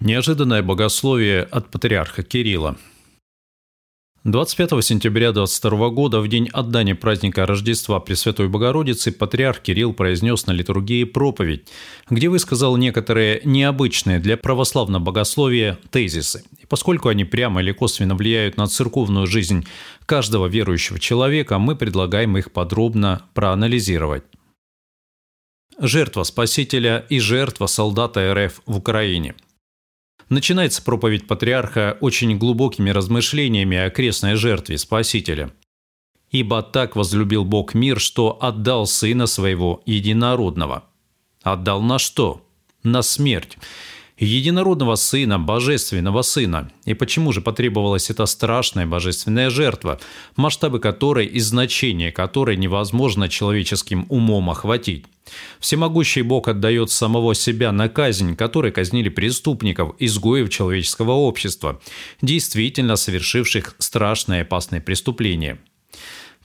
Неожиданное богословие от патриарха Кирилла. 25 сентября 22 года, в день отдания праздника Рождества Пресвятой Богородицы, патриарх Кирилл произнес на литургии проповедь, где высказал некоторые необычные для православного богословия тезисы. И поскольку они прямо или косвенно влияют на церковную жизнь каждого верующего человека, мы предлагаем их подробно проанализировать. Жертва Спасителя и жертва солдата РФ в Украине – Начинается проповедь патриарха очень глубокими размышлениями о крестной жертве Спасителя. «Ибо так возлюбил Бог мир, что отдал Сына Своего Единородного». Отдал на что? На смерть единородного Сына, Божественного Сына. И почему же потребовалась эта страшная божественная жертва, масштабы которой и значение которой невозможно человеческим умом охватить? Всемогущий Бог отдает самого себя на казнь, которой казнили преступников, изгоев человеческого общества, действительно совершивших страшное и опасное преступление –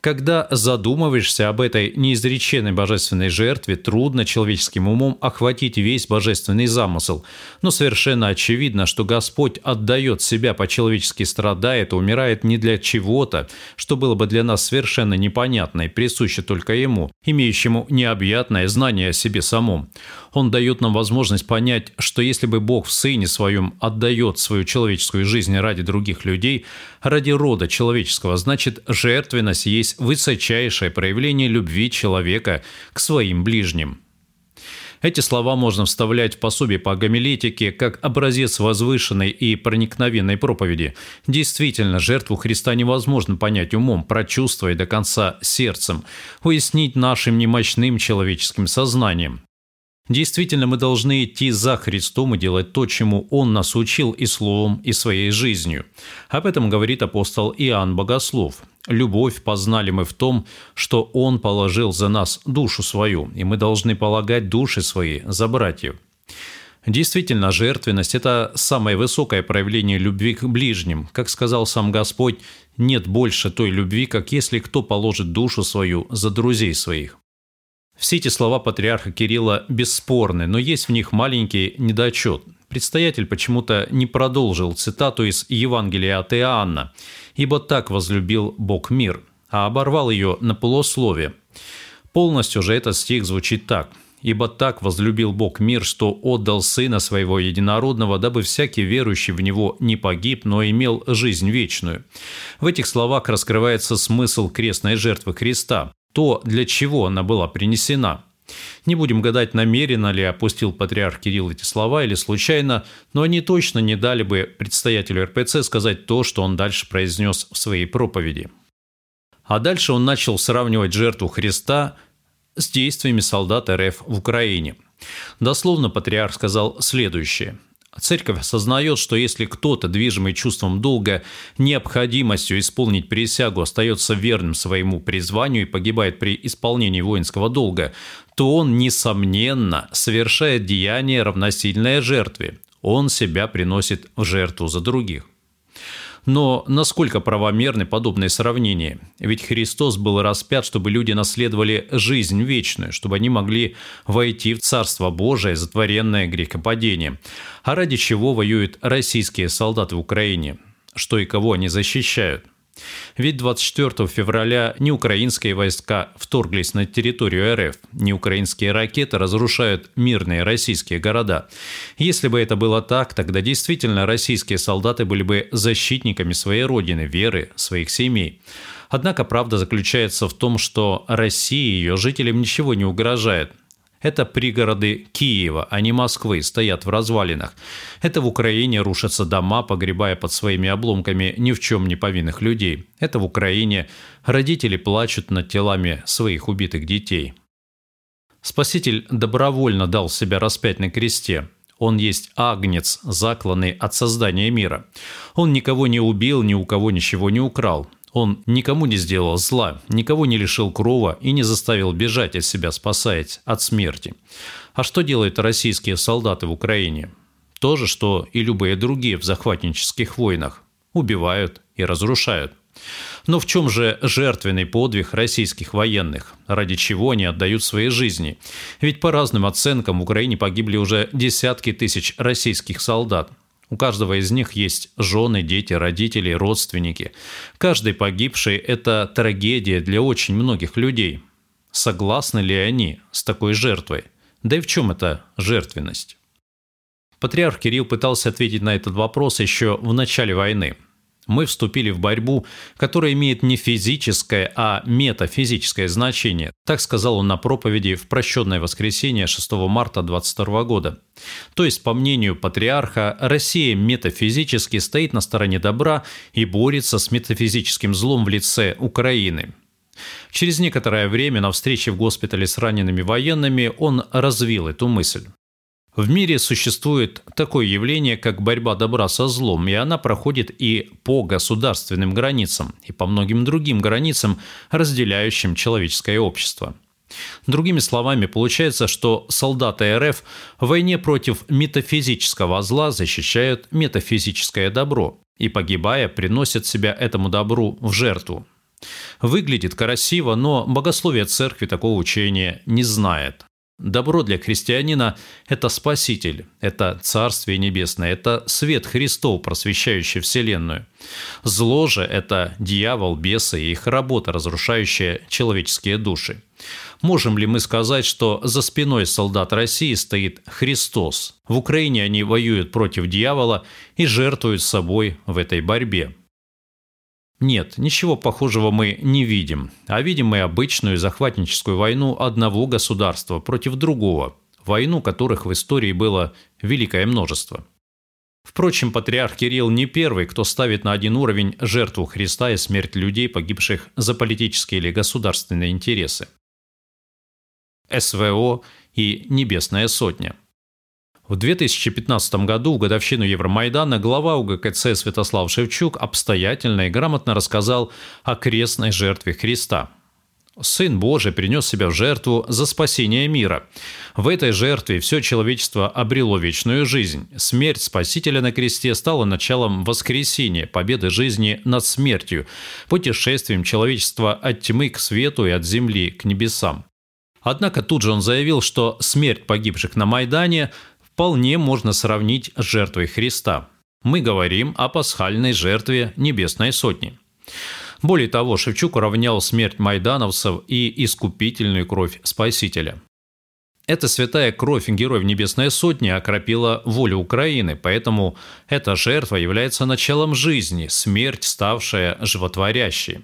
когда задумываешься об этой неизреченной божественной жертве, трудно человеческим умом охватить весь божественный замысел. Но совершенно очевидно, что Господь отдает себя по-человечески страдает и умирает не для чего-то, что было бы для нас совершенно непонятно и присуще только Ему, имеющему необъятное знание о себе самом. Он дает нам возможность понять, что если бы Бог в Сыне Своем отдает свою человеческую жизнь ради других людей, ради рода человеческого, значит, жертвенность есть высочайшее проявление любви человека к своим ближним. Эти слова можно вставлять в пособие по гомилетике как образец возвышенной и проникновенной проповеди. Действительно, жертву Христа невозможно понять умом, прочувствовать до конца сердцем, уяснить нашим немощным человеческим сознанием. Действительно, мы должны идти за Христом и делать то, чему Он нас учил и словом, и своей жизнью. Об этом говорит апостол Иоанн Богослов. Любовь познали мы в том, что Он положил за нас душу свою, и мы должны полагать души свои за братьев. Действительно, жертвенность – это самое высокое проявление любви к ближним. Как сказал сам Господь, нет больше той любви, как если кто положит душу свою за друзей своих. Все эти слова патриарха Кирилла бесспорны, но есть в них маленький недочет. Предстоятель почему-то не продолжил цитату из Евангелия от Иоанна «Ибо так возлюбил Бог мир», а оборвал ее на полуслове. Полностью же этот стих звучит так – Ибо так возлюбил Бог мир, что отдал Сына Своего Единородного, дабы всякий верующий в Него не погиб, но имел жизнь вечную. В этих словах раскрывается смысл крестной жертвы Христа то, для чего она была принесена. Не будем гадать, намеренно ли опустил патриарх Кирилл эти слова или случайно, но они точно не дали бы предстоятелю РПЦ сказать то, что он дальше произнес в своей проповеди. А дальше он начал сравнивать жертву Христа с действиями солдат РФ в Украине. Дословно патриарх сказал следующее. Церковь осознает, что если кто-то, движимый чувством долга, необходимостью исполнить присягу, остается верным своему призванию и погибает при исполнении воинского долга, то он, несомненно, совершает деяние равносильное жертве. Он себя приносит в жертву за других. Но насколько правомерны подобные сравнения? Ведь Христос был распят, чтобы люди наследовали жизнь вечную, чтобы они могли войти в Царство Божие, затворенное грехопадением. А ради чего воюют российские солдаты в Украине? Что и кого они защищают? Ведь 24 февраля не украинские войска вторглись на территорию РФ, не украинские ракеты разрушают мирные российские города. Если бы это было так, тогда действительно российские солдаты были бы защитниками своей родины, веры, своих семей. Однако правда заключается в том, что России и ее жителям ничего не угрожает – это пригороды Киева, а не Москвы, стоят в развалинах. Это в Украине рушатся дома, погребая под своими обломками ни в чем не повинных людей. Это в Украине родители плачут над телами своих убитых детей. Спаситель добровольно дал себя распять на кресте. Он есть агнец, закланный от создания мира. Он никого не убил, ни у кого ничего не украл. Он никому не сделал зла, никого не лишил крова и не заставил бежать от себя, спасаясь от смерти. А что делают российские солдаты в Украине? То же, что и любые другие в захватнических войнах. Убивают и разрушают. Но в чем же жертвенный подвиг российских военных? Ради чего они отдают свои жизни? Ведь по разным оценкам в Украине погибли уже десятки тысяч российских солдат. У каждого из них есть жены, дети, родители, родственники. Каждый погибший – это трагедия для очень многих людей. Согласны ли они с такой жертвой? Да и в чем эта жертвенность? Патриарх Кирилл пытался ответить на этот вопрос еще в начале войны. Мы вступили в борьбу, которая имеет не физическое, а метафизическое значение. Так сказал он на проповеди в прощенное воскресенье 6 марта 22 года. То есть, по мнению патриарха, Россия метафизически стоит на стороне добра и борется с метафизическим злом в лице Украины. Через некоторое время на встрече в госпитале с ранеными военными он развил эту мысль. В мире существует такое явление, как борьба добра со злом, и она проходит и по государственным границам, и по многим другим границам, разделяющим человеческое общество. Другими словами, получается, что солдаты РФ в войне против метафизического зла защищают метафизическое добро и, погибая, приносят себя этому добру в жертву. Выглядит красиво, но богословие церкви такого учения не знает. Добро для христианина – это Спаситель, это Царствие Небесное, это свет Христов, просвещающий Вселенную. Зло же – это дьявол, бесы и их работа, разрушающая человеческие души. Можем ли мы сказать, что за спиной солдат России стоит Христос? В Украине они воюют против дьявола и жертвуют собой в этой борьбе. Нет, ничего похожего мы не видим, а видим мы обычную захватническую войну одного государства против другого, войну которых в истории было великое множество. Впрочем, патриарх Кирилл не первый, кто ставит на один уровень жертву Христа и смерть людей, погибших за политические или государственные интересы. СВО и Небесная Сотня – в 2015 году, в годовщину Евромайдана, глава УГКЦ Святослав Шевчук обстоятельно и грамотно рассказал о крестной жертве Христа. Сын Божий принес себя в жертву за спасение мира. В этой жертве все человечество обрело вечную жизнь. Смерть Спасителя на кресте стала началом воскресения, победы жизни над смертью, путешествием человечества от тьмы к свету и от земли к небесам. Однако тут же он заявил, что смерть погибших на Майдане вполне можно сравнить с жертвой Христа. Мы говорим о пасхальной жертве Небесной Сотни. Более того, Шевчук уравнял смерть майдановцев и искупительную кровь Спасителя. Эта святая кровь Героев Небесной Сотни окропила волю Украины, поэтому эта жертва является началом жизни, смерть, ставшая животворящей.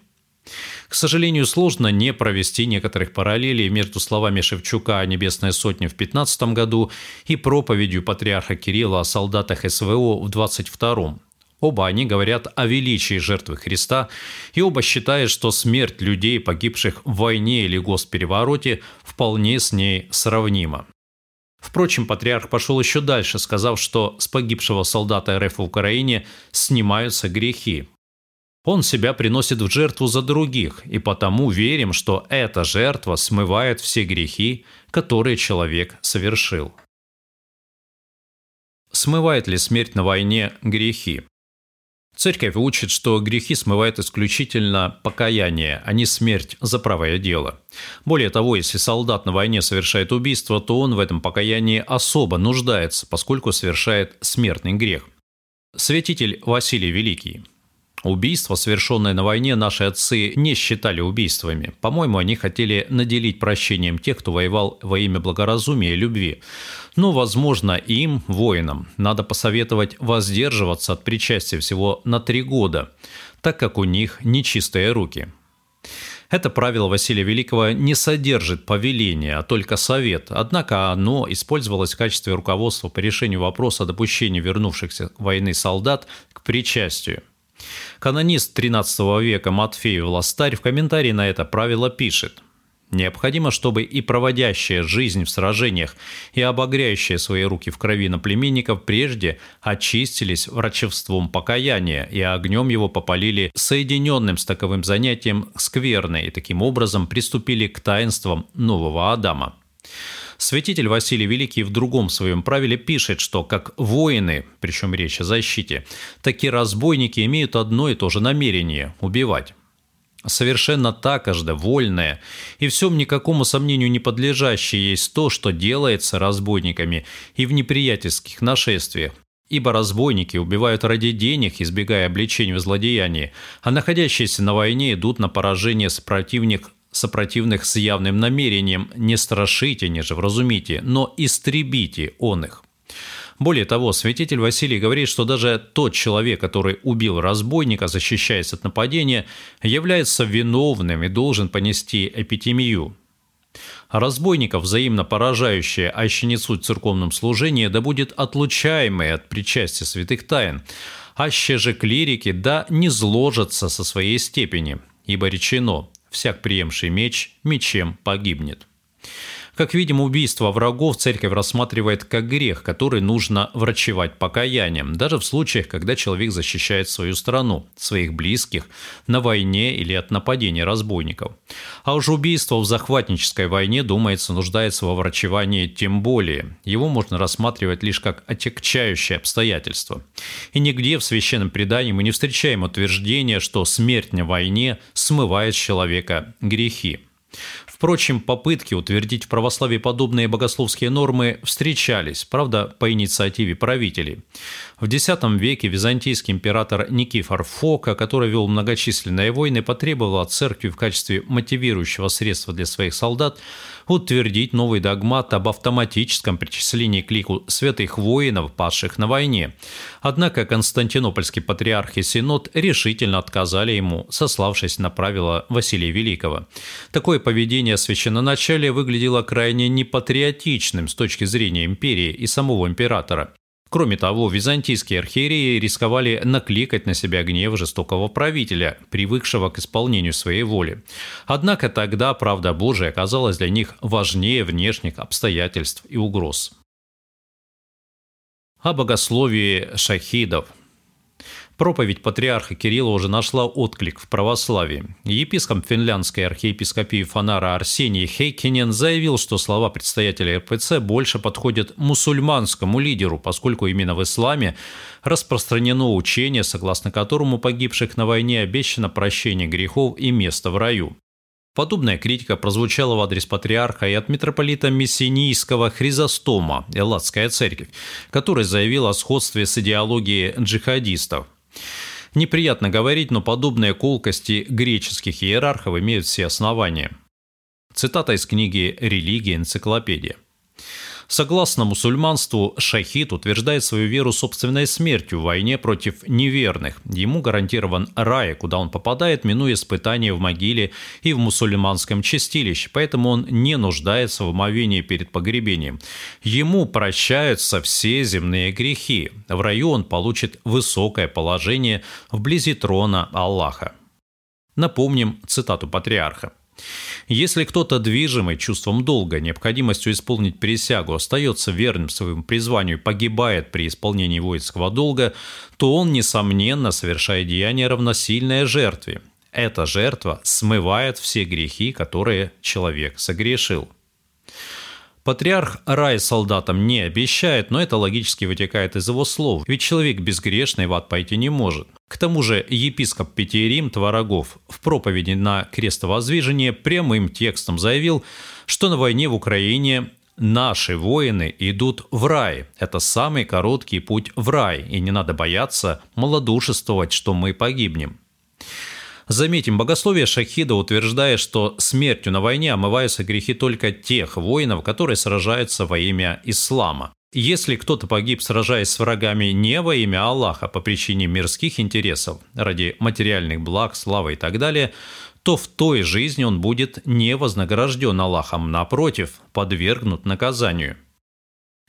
К сожалению, сложно не провести некоторых параллелей между словами Шевчука о Небесной Сотне в 15 году и проповедью патриарха Кирилла о солдатах СВО в 22 Оба они говорят о величии жертвы Христа, и оба считают, что смерть людей, погибших в войне или госперевороте, вполне с ней сравнима. Впрочем, патриарх пошел еще дальше, сказав, что с погибшего солдата РФ в Украине снимаются грехи, он себя приносит в жертву за других, и потому верим, что эта жертва смывает все грехи, которые человек совершил. Смывает ли смерть на войне грехи? Церковь учит, что грехи смывает исключительно покаяние, а не смерть за правое дело. Более того, если солдат на войне совершает убийство, то он в этом покаянии особо нуждается, поскольку совершает смертный грех. Святитель Василий Великий Убийства, совершенные на войне, наши отцы не считали убийствами. По-моему, они хотели наделить прощением тех, кто воевал во имя благоразумия и любви. Но, возможно, им, воинам, надо посоветовать воздерживаться от причастия всего на три года, так как у них нечистые руки. Это правило Василия Великого не содержит повеления, а только совет, однако оно использовалось в качестве руководства по решению вопроса о допущении вернувшихся войны солдат к причастию. Канонист XIII века Матфей Властарь в комментарии на это правило пишет Необходимо, чтобы и проводящая жизнь в сражениях, и обогряющие свои руки в крови на племенников прежде очистились врачевством покаяния и огнем его попалили соединенным с таковым занятием скверны и таким образом приступили к таинствам нового Адама. Святитель Василий Великий в другом своем правиле пишет, что как воины, причем речь о защите, так и разбойники имеют одно и то же намерение – убивать. Совершенно так же вольное и всем никакому сомнению не подлежащее есть то, что делается разбойниками и в неприятельских нашествиях, Ибо разбойники убивают ради денег, избегая обличения в злодеянии, а находящиеся на войне идут на поражение сопротивник сопротивных с явным намерением не страшите, не же вразумите, но истребите он их. Более того, святитель Василий говорит, что даже тот человек, который убил разбойника, защищаясь от нападения, является виновным и должен понести эпитемию. Разбойников, взаимно поражающие ощеницу церковном служении, да будет отлучаемые от причастия святых тайн, аще же клирики да не зложатся со своей степени, ибо речено «всяк приемший меч, мечем погибнет». Как видим, убийство врагов церковь рассматривает как грех, который нужно врачевать покаянием, даже в случаях, когда человек защищает свою страну, своих близких, на войне или от нападения разбойников. А уж убийство в захватнической войне, думается, нуждается во врачевании тем более. Его можно рассматривать лишь как отягчающее обстоятельство. И нигде в священном предании мы не встречаем утверждения, что смерть на войне смывает с человека грехи. Впрочем, попытки утвердить в православии подобные богословские нормы встречались, правда, по инициативе правителей. В X веке византийский император Никифор Фока, который вел многочисленные войны, потребовал от церкви в качестве мотивирующего средства для своих солдат утвердить новый догмат об автоматическом причислении к лику святых воинов, падших на войне. Однако Константинопольский патриарх и Синод решительно отказали ему, сославшись на правила Василия Великого. Такое поведение священноначалия выглядело крайне непатриотичным с точки зрения империи и самого императора. Кроме того, византийские архиереи рисковали накликать на себя гнев жестокого правителя, привыкшего к исполнению своей воли. Однако тогда правда Божия оказалась для них важнее внешних обстоятельств и угроз. О богословии шахидов – Проповедь патриарха Кирилла уже нашла отклик в православии. Епископ финляндской архиепископии Фанара Арсений Хейкинен заявил, что слова представителя РПЦ больше подходят мусульманскому лидеру, поскольку именно в исламе распространено учение, согласно которому погибших на войне обещано прощение грехов и место в раю. Подобная критика прозвучала в адрес патриарха и от митрополита Мессинийского Хризостома, Элладская церковь, который заявил о сходстве с идеологией джихадистов. Неприятно говорить, но подобные колкости греческих иерархов имеют все основания. Цитата из книги «Религия. Энциклопедия». Согласно мусульманству, шахид утверждает свою веру собственной смертью в войне против неверных. Ему гарантирован рай, куда он попадает, минуя испытания в могиле и в мусульманском чистилище, поэтому он не нуждается в омовении перед погребением. Ему прощаются все земные грехи. В раю он получит высокое положение вблизи трона Аллаха. Напомним цитату патриарха. Если кто-то движимый чувством долга, необходимостью исполнить присягу, остается верным своему призванию и погибает при исполнении воинского долга, то он, несомненно, совершает деяние равносильное жертве. Эта жертва смывает все грехи, которые человек согрешил. Патриарх рай солдатам не обещает, но это логически вытекает из его слов, ведь человек безгрешный в ад пойти не может. К тому же епископ Петерим Творогов в проповеди на крестовоздвижение прямым текстом заявил, что на войне в Украине наши воины идут в рай. Это самый короткий путь в рай, и не надо бояться малодушествовать, что мы погибнем. Заметим, богословие Шахида утверждает, что смертью на войне омываются грехи только тех воинов, которые сражаются во имя ислама. Если кто-то погиб, сражаясь с врагами не во имя Аллаха по причине мирских интересов, ради материальных благ, славы и так далее, то в той жизни он будет не вознагражден Аллахом, напротив, подвергнут наказанию.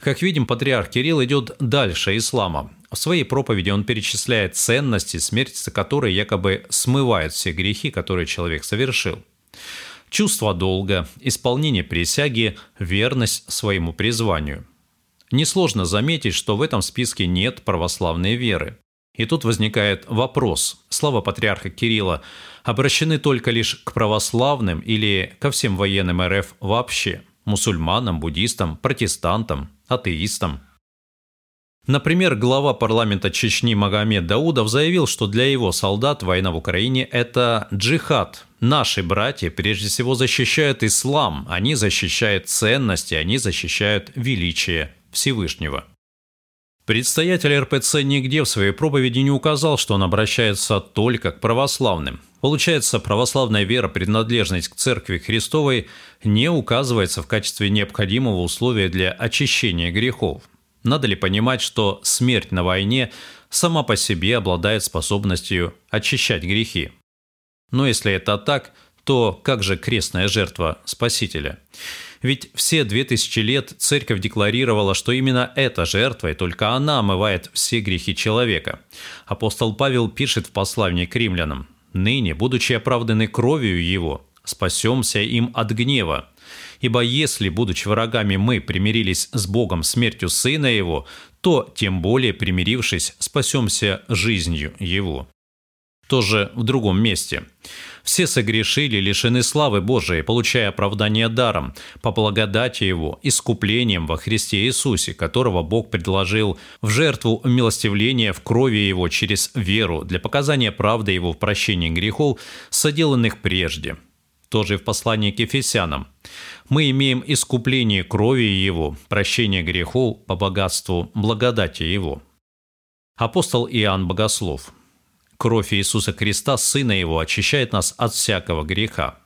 Как видим, патриарх Кирилл идет дальше ислама. В своей проповеди он перечисляет ценности, смерть за которые якобы смывает все грехи, которые человек совершил. Чувство долга, исполнение присяги, верность своему призванию. Несложно заметить, что в этом списке нет православной веры. И тут возникает вопрос. Слова патриарха Кирилла обращены только лишь к православным или ко всем военным РФ вообще? Мусульманам, буддистам, протестантам, атеистам – Например, глава парламента Чечни Магомед Даудов заявил, что для его солдат война в Украине – это джихад. Наши братья прежде всего защищают ислам, они защищают ценности, они защищают величие Всевышнего. Предстоятель РПЦ нигде в своей проповеди не указал, что он обращается только к православным. Получается, православная вера, принадлежность к Церкви Христовой не указывается в качестве необходимого условия для очищения грехов. Надо ли понимать, что смерть на войне сама по себе обладает способностью очищать грехи? Но если это так, то как же крестная жертва Спасителя? Ведь все две тысячи лет церковь декларировала, что именно эта жертва и только она омывает все грехи человека. Апостол Павел пишет в послании к римлянам «Ныне, будучи оправданы кровью его, спасемся им от гнева. Ибо если, будучи врагами, мы примирились с Богом смертью Сына Его, то, тем более примирившись, спасемся жизнью Его». Тоже в другом месте – все согрешили, лишены славы Божией, получая оправдание даром, по благодати Его, искуплением во Христе Иисусе, которого Бог предложил в жертву милостивления в крови Его через веру для показания правды Его в прощении грехов, соделанных прежде. Тоже в послании к Ефесянам. Мы имеем искупление крови Его, прощение грехов по богатству благодати Его. Апостол Иоанн Богослов – Кровь Иисуса Христа, Сына Его, очищает нас от всякого греха.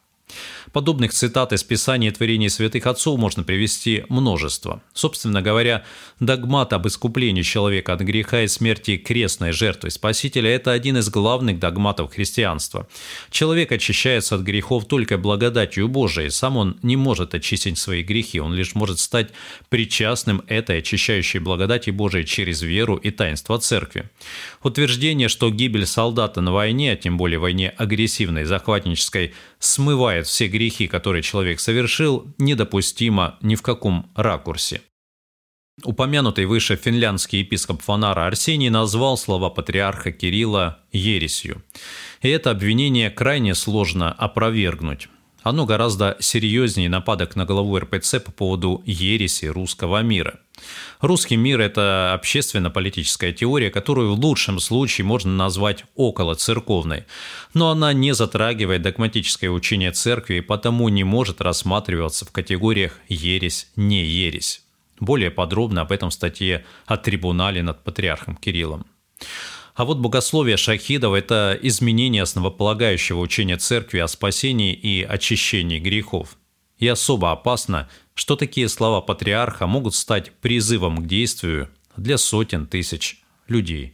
Подобных цитат из Писания и творений святых отцов можно привести множество. Собственно говоря, догмат об искуплении человека от греха и смерти крестной жертвой Спасителя – это один из главных догматов христианства. Человек очищается от грехов только благодатью Божией. Сам он не может очистить свои грехи, он лишь может стать причастным этой очищающей благодати Божией через веру и таинство Церкви. Утверждение, что гибель солдата на войне, а тем более войне агрессивной, захватнической, смывает все грехи, которые человек совершил, недопустимо ни в каком ракурсе. Упомянутый выше финляндский епископ Фанара Арсений назвал слова патриарха Кирилла ересью. И это обвинение крайне сложно опровергнуть. Оно гораздо серьезнее нападок на главу РПЦ по поводу ереси русского мира. Русский мир – это общественно-политическая теория, которую в лучшем случае можно назвать околоцерковной, но она не затрагивает догматическое учение церкви и потому не может рассматриваться в категориях «ересь-не ересь». Более подробно об этом в статье о трибунале над патриархом Кириллом. А вот богословие шахидов – это изменение основополагающего учения церкви о спасении и очищении грехов. И особо опасно, что такие слова патриарха могут стать призывом к действию для сотен тысяч людей.